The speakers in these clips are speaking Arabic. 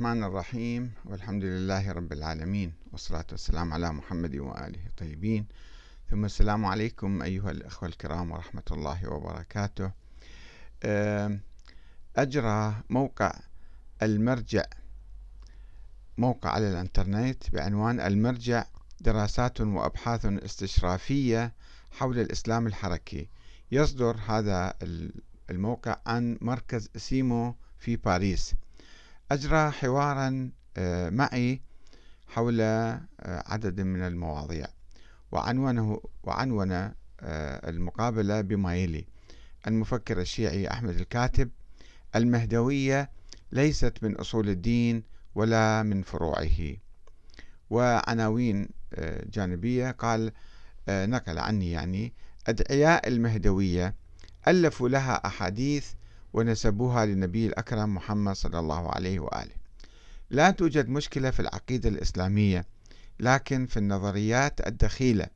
الرحمن الرحيم والحمد لله رب العالمين والصلاة والسلام على محمد وآله الطيبين. ثم السلام عليكم أيها الأخوة الكرام ورحمة الله وبركاته. أجرى موقع المرجع موقع على الإنترنت بعنوان المرجع دراسات وأبحاث استشرافية حول الإسلام الحركي. يصدر هذا الموقع عن مركز سيمو في باريس. أجرى حوارا آه، معي حول آه، عدد من المواضيع. وعنونه وعنون آه، المقابلة بما يلي المفكر الشيعي أحمد الكاتب. المهدوية ليست من أصول الدين ولا من فروعه. وعناوين جانبية قال نقل عني يعني أدعياء المهدوية ألفوا لها أحاديث ونسبوها للنبي الأكرم محمد صلى الله عليه وآله. لا توجد مشكلة في العقيدة الإسلامية لكن في النظريات الدخيلة.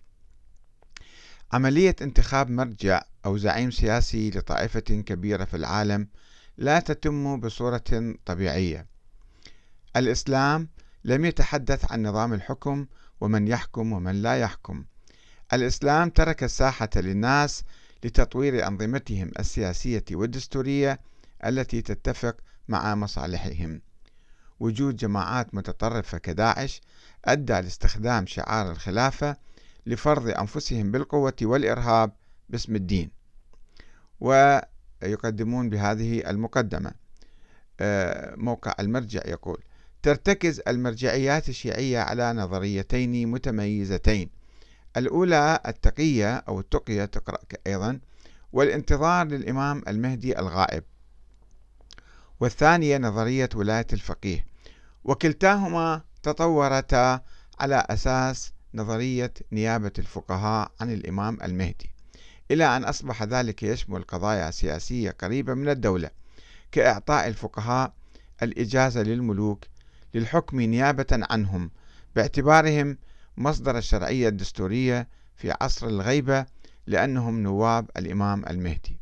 عملية انتخاب مرجع أو زعيم سياسي لطائفة كبيرة في العالم لا تتم بصورة طبيعية. الإسلام لم يتحدث عن نظام الحكم ومن يحكم ومن لا يحكم. الإسلام ترك الساحة للناس لتطوير أنظمتهم السياسية والدستورية التي تتفق مع مصالحهم. وجود جماعات متطرفة كداعش أدى لاستخدام شعار الخلافة لفرض أنفسهم بالقوة والإرهاب باسم الدين ويقدمون بهذه المقدمة. آه، موقع المرجع يقول ترتكز المرجعيات الشيعية على نظريتين متميزتين الأولى التقية أو التقية تقرأ أيضا والانتظار للإمام المهدي الغائب. والثانية نظرية ولاية الفقيه. وكلتاهما تطورتا على أساس نظرية نيابة الفقهاء عن الإمام المهدي. إلى أن أصبح ذلك يشمل قضايا سياسية قريبة من الدولة كإعطاء الفقهاء الإجازة للملوك للحكم نيابة عنهم باعتبارهم مصدر الشرعية الدستورية في عصر الغيبة لأنهم نواب الإمام المهدي.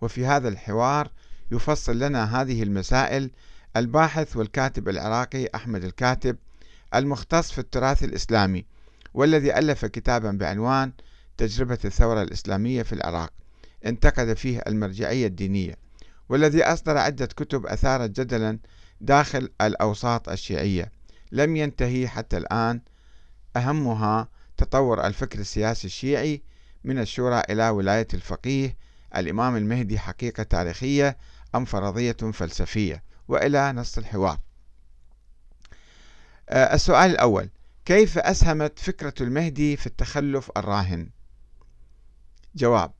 وفي هذا الحوار يفصل لنا هذه المسائل الباحث والكاتب العراقي أحمد الكاتب المختص في التراث الإسلامي والذي ألف كتابا بعنوان تجربة الثورة الإسلامية في العراق انتقد فيه المرجعية الدينية والذي أصدر عدة كتب أثارت جدلا داخل الأوساط الشيعية. لم ينتهي حتى الآن أهمها تطور الفكر السياسي الشيعي من الشورى إلى ولاية الفقيه. الإمام المهدي حقيقة تاريخية أم فرضية فلسفية؟ وإلى نص الحوار. آه، السؤال الأول كيف أسهمت فكرة المهدي في التخلف الراهن؟ جواب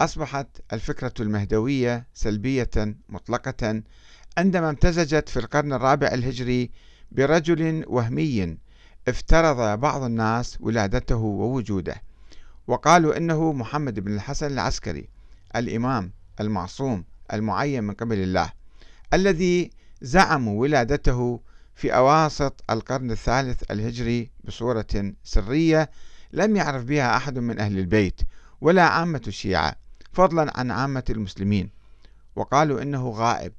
أصبحت الفكرة المهدوية سلبية مطلقة عندما امتزجت في القرن الرابع الهجري برجل وهمي افترض بعض الناس ولادته ووجوده وقالوا إنه محمد بن الحسن العسكري الإمام المعصوم المعين من قبل الله الذي زعموا ولادته في أواسط القرن الثالث الهجري بصورة سرية لم يعرف بها أحد من أهل البيت ولا عامة الشيعة فضلا عن عامة المسلمين وقالوا إنه غائب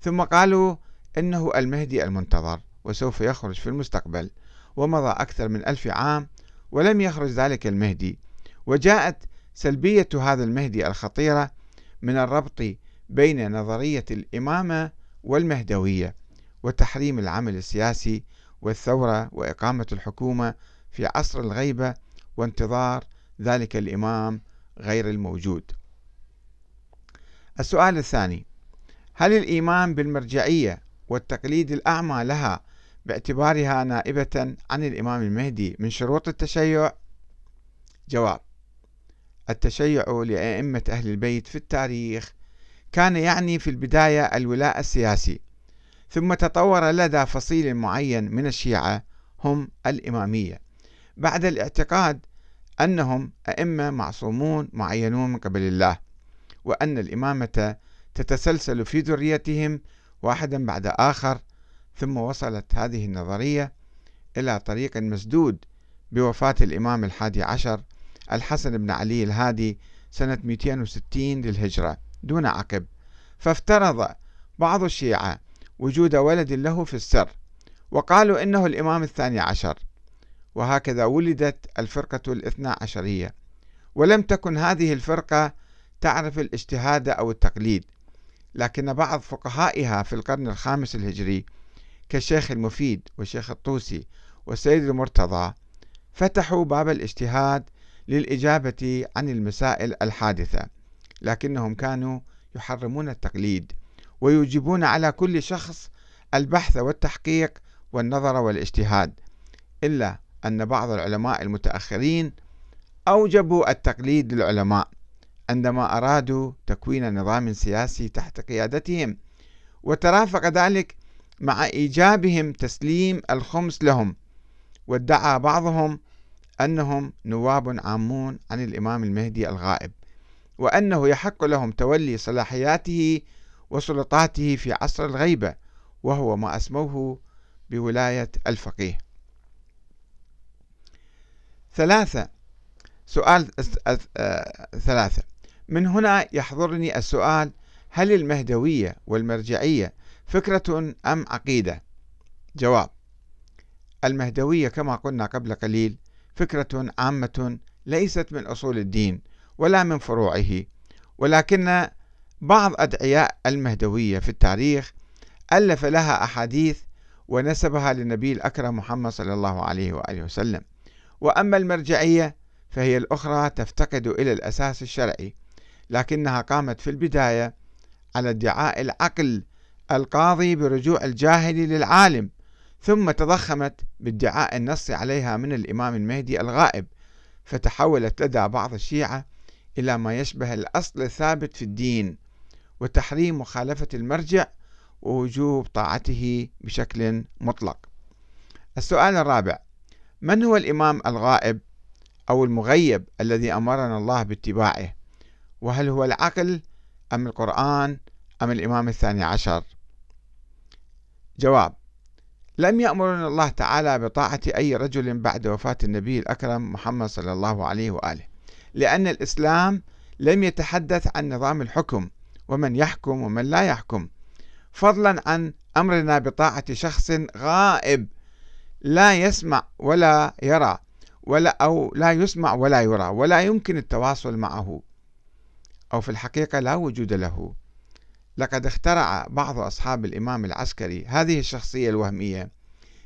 ثم قالوا إنه المهدي المنتظر وسوف يخرج في المستقبل. ومضى أكثر من ألف عام ولم يخرج ذلك المهدي وجاءت سلبية هذا المهدي الخطيرة من الربط بين نظرية الإمامة والمهدوية وتحريم العمل السياسي والثورة وإقامة الحكومة في عصر الغيبة وانتظار ذلك الإمام غير الموجود. السؤال الثاني: هل الإيمان بالمرجعية والتقليد الأعمى لها باعتبارها نائبة عن الإمام المهدي من شروط التشيع. جواب التشيع لأئمة أهل البيت في التاريخ كان يعني في البداية الولاء السياسي ثم تطور لدى فصيل معين من الشيعة هم الإمامية. بعد الاعتقاد أنهم أئمة معصومون معينون من قبل الله وأن الإمامة تتسلسل في ذريتهم واحدا بعد آخر ثم وصلت هذه النظرية إلى طريق مسدود بوفاة الإمام الحادي عشر الحسن بن علي الهادي سنة 260 للهجرة دون عقب. فافترض بعض الشيعة وجود ولد له في السر وقالوا إنه الإمام الثاني عشر وهكذا ولدت الفرقة الاثنى عشرية. ولم تكن هذه الفرقة تعرف الاجتهاد أو التقليد لكن بعض فقهائها في القرن الخامس الهجري كالشيخ المفيد والشيخ الطوسي والسيد المرتضى فتحوا باب الاجتهاد للإجابة عن المسائل الحادثة لكنهم كانوا يحرمون التقليد ويوجبون على كل شخص البحث والتحقيق والنظر والاجتهاد إلا أن بعض العلماء المتأخرين أوجبوا التقليد للعلماء عندما أرادوا تكوين نظام سياسي تحت قيادتهم وترافق ذلك مع إيجابهم تسليم الخمس لهم وادعى بعضهم أنهم نواب عامون عن الإمام المهدي الغائب وأنه يحق لهم تولي صلاحياته وسلطاته في عصر الغيبة وهو ما أسموه بولاية الفقيه. ثلاثة سؤال ثلاثة من هنا يحضرني السؤال هل المهدوية والمرجعية فكرة أم عقيدة؟ جواب المهدوية كما قلنا قبل قليل فكرة عامة ليست من أصول الدين ولا من فروعه ولكن بعض أدعياء المهدوية في التاريخ ألف لها أحاديث ونسبها للنبي الأكرم محمد صلى الله عليه وآله وسلم وأما المرجعية فهي الأخرى تفتقد إلى الأساس الشرعي لكنها قامت في البداية على ادعاء العقل القاضي برجوع الجاهل للعالم ثم تضخمت بادعاء النص عليها من الإمام المهدي الغائب فتحولت لدى بعض الشيعة إلى ما يشبه الأصل الثابت في الدين وتحريم مخالفة المرجع ووجوب طاعته بشكل مطلق. السؤال الرابع: من هو الإمام الغائب أو المغيب الذي أمرنا الله باتباعه؟ وهل هو العقل أم القرآن أم الإمام الثاني عشر؟ جواب: لم يأمرنا الله تعالى بطاعة أي رجل بعد وفاة النبي الأكرم محمد صلى الله عليه وآله، لأن الإسلام لم يتحدث عن نظام الحكم ومن يحكم ومن لا يحكم، فضلا عن أمرنا بطاعة شخص غائب لا يسمع ولا يرى ولا أو لا يسمع ولا يرى ولا يمكن التواصل معه أو في الحقيقة لا وجود له. لقد اخترع بعض أصحاب الإمام العسكري هذه الشخصية الوهمية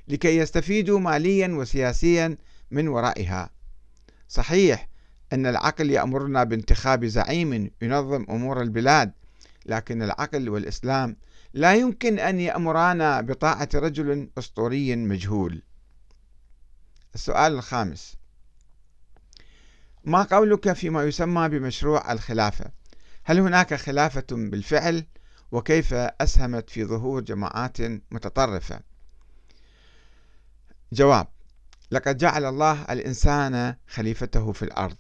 لكي يستفيدوا ماليا وسياسيا من ورائها. صحيح أن العقل يأمرنا بانتخاب زعيم ينظم أمور البلاد لكن العقل والإسلام لا يمكن أن يأمرانا بطاعة رجل أسطوري مجهول. السؤال الخامس. ما قولك فيما يسمى بمشروع الخلافة؟ هل هناك خلافة بالفعل؟ وكيف أسهمت في ظهور جماعات متطرفة. جواب لقد جعل الله الإنسان خليفته في الأرض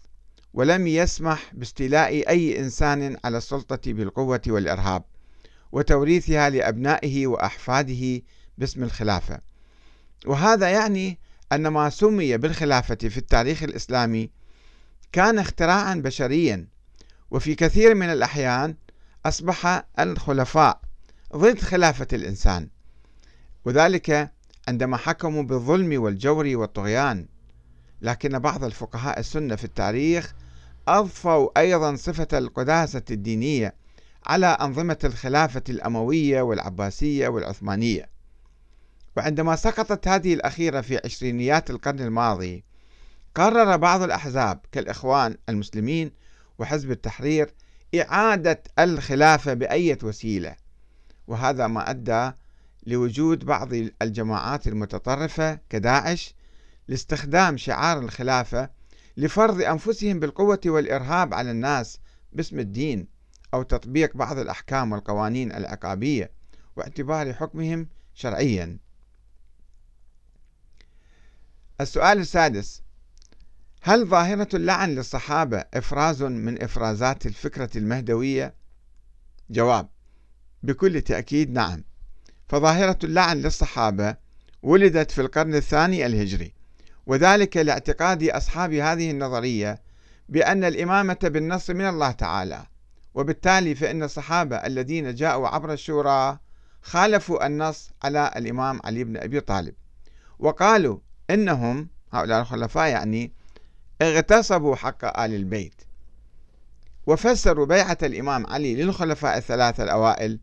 ولم يسمح باستيلاء أي إنسان على السلطة بالقوة والإرهاب وتوريثها لأبنائه وأحفاده باسم الخلافة. وهذا يعني أن ما سمي بالخلافة في التاريخ الإسلامي كان اختراعا بشريا وفي كثير من الأحيان أصبح الخلفاء ضد خلافة الإنسان. وذلك عندما حكموا بالظلم والجور والطغيان. لكن بعض الفقهاء السنة في التاريخ أضفوا أيضا صفة القداسة الدينية على أنظمة الخلافة الأموية والعباسية والعثمانية. وعندما سقطت هذه الأخيرة في عشرينيات القرن الماضي قرر بعض الأحزاب كالإخوان المسلمين وحزب التحرير إعادة الخلافة بأية وسيلة. وهذا ما أدى لوجود بعض الجماعات المتطرفة كداعش لاستخدام شعار الخلافة لفرض أنفسهم بالقوة والإرهاب على الناس باسم الدين أو تطبيق بعض الأحكام والقوانين العقابية واعتبار حكمهم شرعيا. السؤال السادس هل ظاهرة اللعن للصحابة إفراز من إفرازات الفكرة المهدوية؟ جواب بكل تأكيد نعم فظاهرة اللعن للصحابة ولدت في القرن الثاني الهجري وذلك لاعتقاد أصحاب هذه النظرية بأن الإمامة بالنص من الله تعالى وبالتالي فإن الصحابة الذين جاءوا عبر الشورى خالفوا النص على الإمام علي بن أبي طالب وقالوا إنهم هؤلاء الخلفاء يعني اغتصبوا حق آل البيت. وفسروا بيعة الإمام علي للخلفاء الثلاثة الأوائل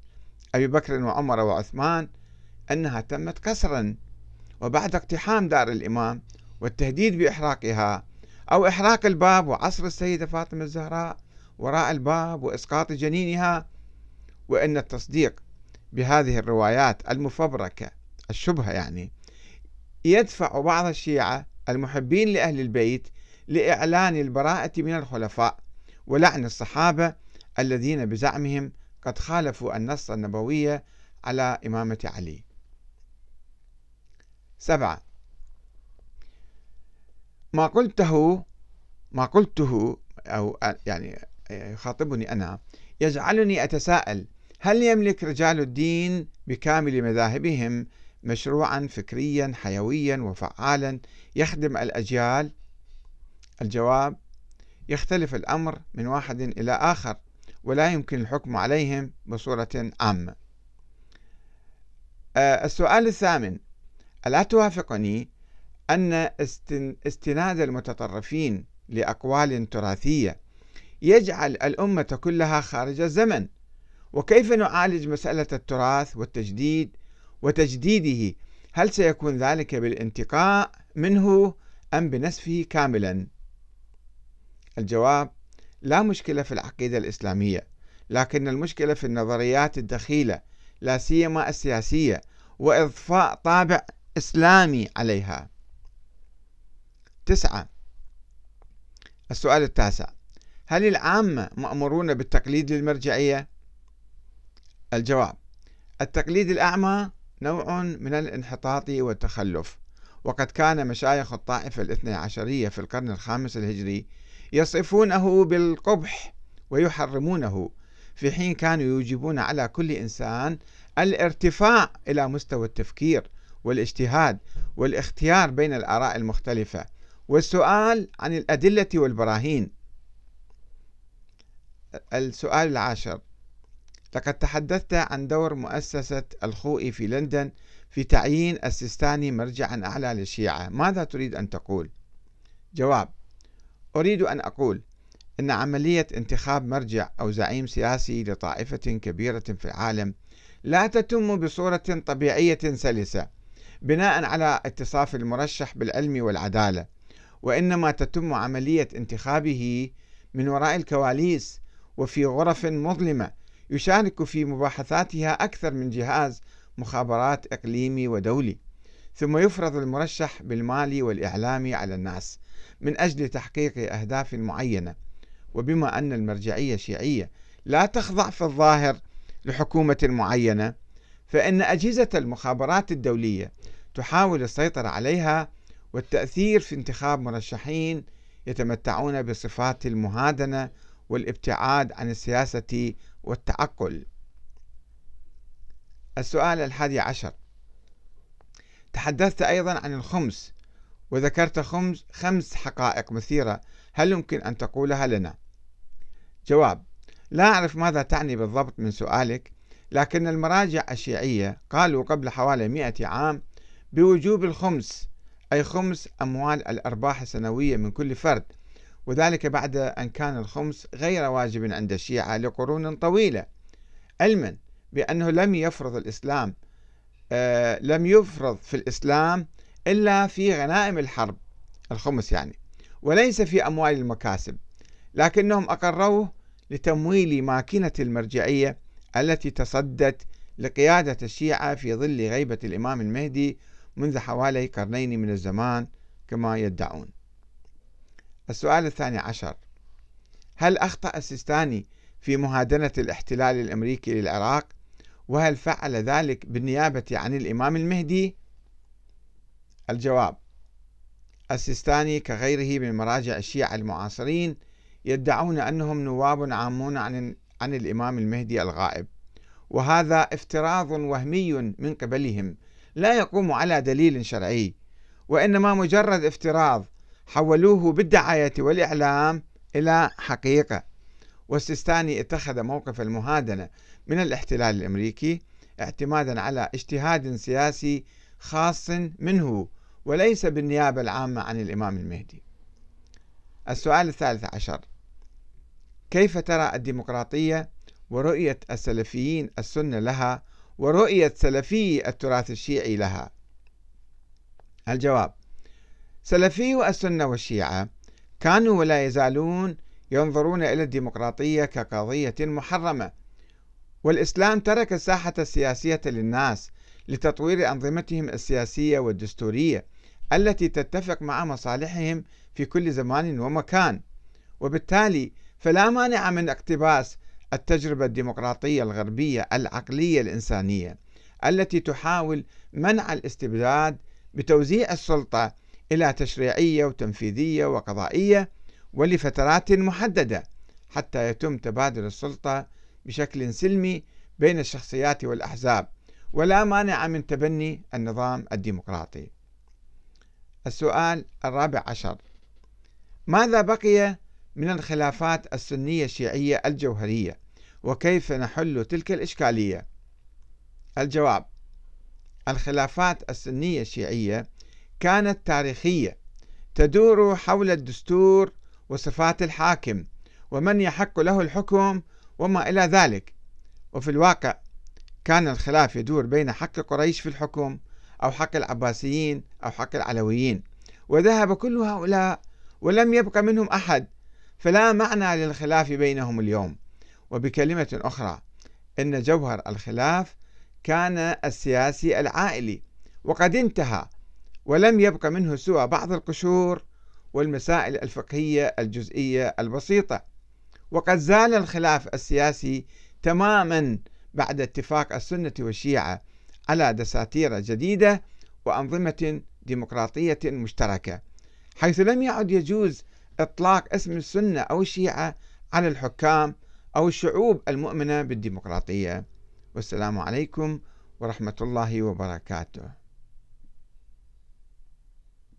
أبي بكر وعمر وعثمان أنها تمت قسرا وبعد اقتحام دار الإمام والتهديد بإحراقها أو إحراق الباب وعصر السيدة فاطمة الزهراء وراء الباب وإسقاط جنينها وأن التصديق بهذه الروايات المفبركة الشبهة يعني يدفع بعض الشيعة المحبين لأهل البيت لإعلان البراءة من الخلفاء ولعن الصحابة الذين بزعمهم قد خالفوا النص النبوي على إمامة علي. سبعة. ما قلته ما قلته أو يعني يخاطبني أنا يجعلني أتساءل هل يملك رجال الدين بكامل مذاهبهم مشروعا فكريا حيويا وفعالا يخدم الأجيال؟ الجواب يختلف الأمر من واحد إلى آخر ولا يمكن الحكم عليهم بصورة عامة. آه، السؤال الثامن ألا توافقني أن استناد المتطرفين لأقوال تراثية يجعل الأمة كلها خارج الزمن؟ وكيف نعالج مسألة التراث والتجديد وتجديده؟ هل سيكون ذلك بالانتقاء منه أم بنسفه كاملا؟ الجواب لا مشكلة في العقيدة الإسلامية لكن المشكلة في النظريات الدخيلة لا سيما السياسية وإضفاء طابع إسلامي عليها. تسعة. السؤال التاسع. هل العامة مأمورون بالتقليد للمرجعية؟ الجواب. التقليد الأعمى نوع من الانحطاط والتخلف وقد كان مشايخ الطائفة الاثنى عشرية في القرن الخامس الهجري يصفونه بالقبح ويحرمونه في حين كانوا يوجبون على كل إنسان الارتفاع إلى مستوى التفكير والاجتهاد والاختيار بين الآراء المختلفة. والسؤال عن الأدلة والبراهين. السؤال العاشر. لقد تحدثت عن دور مؤسسة الخوئي في لندن في تعيين السيستاني مرجعا أعلى للشيعة. ماذا تريد أن تقول؟ جواب. أريد أن أقول أن عملية انتخاب مرجع أو زعيم سياسي لطائفة كبيرة في العالم لا تتم بصورة طبيعية سلسة بناء على اتصاف المرشح بالعلم والعدالة وإنما تتم عملية انتخابه من وراء الكواليس وفي غرف مظلمة يشارك في مباحثاتها أكثر من جهاز مخابرات إقليمي ودولي. ثم يفرض المرشح بالمال والإعلام على الناس من أجل تحقيق أهداف معينة. وبما أن المرجعية الشيعية لا تخضع في الظاهر لحكومة معينة فإن أجهزة المخابرات الدولية تحاول السيطرة عليها والتأثير في انتخاب مرشحين يتمتعون بصفات المهادنة والابتعاد عن السياسة والتعقل. السؤال الحادي عشر تحدثت أيضا عن الخمس وذكرت خمس, خمس حقائق مثيرة هل يمكن أن تقولها لنا؟ جواب لا أعرف ماذا تعني بالضبط من سؤالك لكن المراجع الشيعية قالوا قبل حوالي مئة عام بوجوب الخمس أي خمس أموال الأرباح السنوية من كل فرد وذلك بعد أن كان الخمس غير واجب عند الشيعة لقرون طويلة علما بأنه لم يفرض الإسلام لم يفرض في الإسلام إلا في غنائم الحرب الخمس يعني وليس في أموال المكاسب لكنهم أقروه لتمويل ماكينة المرجعية التي تصدت لقيادة الشيعة في ظل غيبة الإمام المهدي منذ حوالي قرنين من الزمان كما يدعون. السؤال الثاني عشر هل أخطأ السيستاني في مهادنة الاحتلال الأمريكي للعراق وهل فعل ذلك بالنيابة عن الإمام المهدي؟ الجواب. السيستاني كغيره من مراجع الشيعة المعاصرين يدعون أنهم نواب عامون عن, عن الإمام المهدي الغائب وهذا افتراض وهمي من قبلهم لا يقوم على دليل شرعي وإنما مجرد افتراض حولوه بالدعاية والإعلام إلى حقيقة. والسيستاني اتخذ موقف المهادنة من الاحتلال الأمريكي اعتمادا على اجتهاد سياسي خاص منه وليس بالنيابة العامة عن الإمام المهدي. السؤال الثالث عشر. كيف ترى الديمقراطية ورؤية السلفيين السنة لها ورؤية سلفي التراث الشيعي لها؟ الجواب سلفي السنة والشيعة كانوا ولا يزالون ينظرون إلى الديمقراطية كقضية محرمة والإسلام ترك الساحة السياسية للناس لتطوير أنظمتهم السياسية والدستورية التي تتفق مع مصالحهم في كل زمان ومكان. وبالتالي فلا مانع من اقتباس التجربة الديمقراطية الغربية العقلية الإنسانية التي تحاول منع الاستبداد بتوزيع السلطة إلى تشريعية وتنفيذية وقضائية ولفترات محددة حتى يتم تبادل السلطة بشكل سلمي بين الشخصيات والأحزاب ولا مانع من تبني النظام الديمقراطي. السؤال الرابع عشر. ماذا بقي من الخلافات السنية الشيعية الجوهرية وكيف نحل تلك الإشكالية؟ الجواب الخلافات السنية الشيعية كانت تاريخية تدور حول الدستور وصفات الحاكم ومن يحق له الحكم وما إلى ذلك. وفي الواقع كان الخلاف يدور بين حق قريش في الحكم أو حق العباسيين أو حق العلويين. وذهب كل هؤلاء ولم يبق منهم أحد فلا معنى للخلاف بينهم اليوم. وبكلمة أخرى إن جوهر الخلاف كان السياسي العائلي وقد انتهى ولم يبق منه سوى بعض القشور والمسائل الفقهية الجزئية البسيطة. وقد زال الخلاف السياسي تماما بعد اتفاق السنة والشيعة على دساتير جديدة وأنظمة ديمقراطية مشتركة حيث لم يعد يجوز إطلاق اسم السنة أو الشيعة على الحكام أو الشعوب المؤمنة بالديمقراطية. والسلام عليكم ورحمة الله وبركاته.